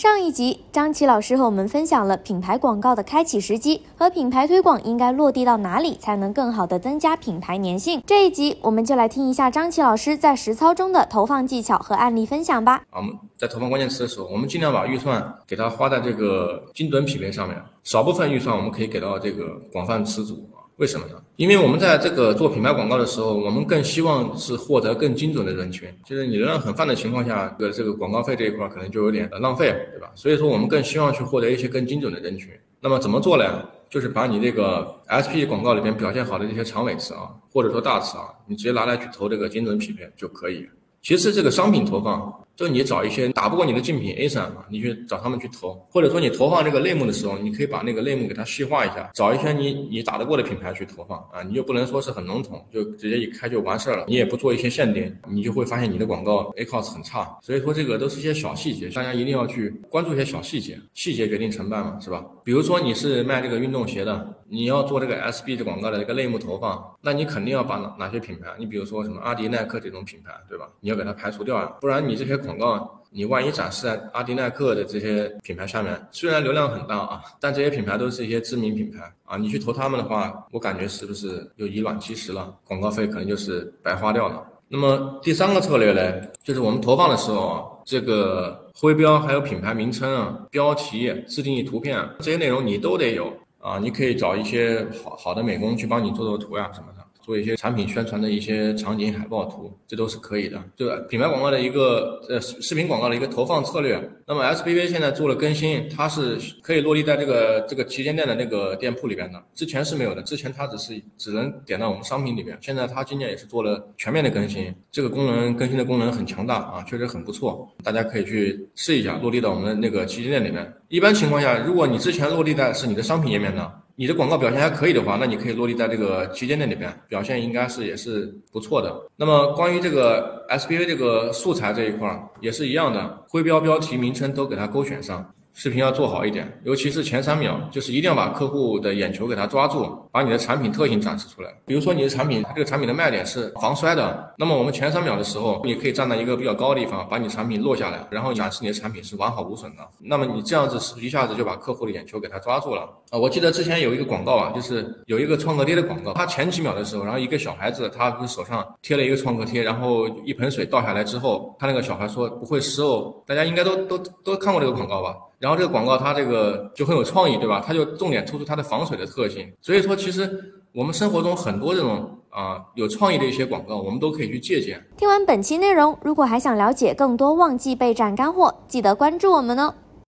上一集，张琪老师和我们分享了品牌广告的开启时机和品牌推广应该落地到哪里，才能更好的增加品牌粘性。这一集，我们就来听一下张琪老师在实操中的投放技巧和案例分享吧。我们在投放关键词的时候，我们尽量把预算给它花在这个精准匹配上面，少部分预算我们可以给到这个广泛词组。为什么呢？因为我们在这个做品牌广告的时候，我们更希望是获得更精准的人群。就是你流量很泛的情况下，这个这个广告费这一块可能就有点浪费，对吧？所以说我们更希望去获得一些更精准的人群。那么怎么做呢？就是把你这个 SP 广告里边表现好的这些长尾词啊，或者说大词啊，你直接拿来去投这个精准匹配就可以。其实这个商品投放。就你找一些打不过你的竞品 A 三嘛，你去找他们去投，或者说你投放这个类目的时候，你可以把那个类目给它细化一下，找一些你你打得过的品牌去投放啊，你就不能说是很笼统，就直接一开就完事儿了，你也不做一些限定，你就会发现你的广告 A cost 很差。所以说这个都是一些小细节，大家一定要去关注一些小细节，细节决定成败嘛，是吧？比如说你是卖这个运动鞋的，你要做这个 SB 的广告的一个类目投放，那你肯定要把哪哪些品牌，你比如说什么阿迪耐克这种品牌，对吧？你要给它排除掉啊，不然你这些广告。你万一展示在阿迪耐克的这些品牌下面，虽然流量很大啊，但这些品牌都是一些知名品牌啊，你去投他们的话，我感觉是不是就以卵击石了？广告费可能就是白花掉了。那么第三个策略呢，就是我们投放的时候啊，这个徽标还有品牌名称啊、标题、自定义图片这些内容你都得有啊，你可以找一些好好的美工去帮你做做图呀什么的。做一些产品宣传的一些场景海报图，这都是可以的。就品牌广告的一个呃视频广告的一个投放策略。那么 SBV 现在做了更新，它是可以落地在这个这个旗舰店的那个店铺里边的，之前是没有的。之前它只是只能点到我们商品里边，现在它今年也是做了全面的更新，这个功能更新的功能很强大啊，确实很不错，大家可以去试一下落地到我们的那个旗舰店里面。一般情况下，如果你之前落地在是你的商品页面呢？你的广告表现还可以的话，那你可以落地在这个旗舰店里边，表现应该是也是不错的。那么关于这个 SPA 这个素材这一块儿也是一样的，徽标、标题、名称都给它勾选上。视频要做好一点，尤其是前三秒，就是一定要把客户的眼球给他抓住，把你的产品特性展示出来。比如说你的产品，它这个产品的卖点是防摔的，那么我们前三秒的时候，你可以站在一个比较高的地方，把你产品落下来，然后展示你的产品是完好无损的。那么你这样子一下子就把客户的眼球给他抓住了啊？我记得之前有一个广告啊，就是有一个创可贴的广告，它前几秒的时候，然后一个小孩子他不是手上贴了一个创可贴，然后一盆水倒下来之后，他那个小孩说不会湿哦，大家应该都都都看过这个广告吧？然后这个广告它这个就很有创意，对吧？它就重点突出它的防水的特性。所以说，其实我们生活中很多这种啊有创意的一些广告，我们都可以去借鉴。听完本期内容，如果还想了解更多旺季备战干货，记得关注我们哦。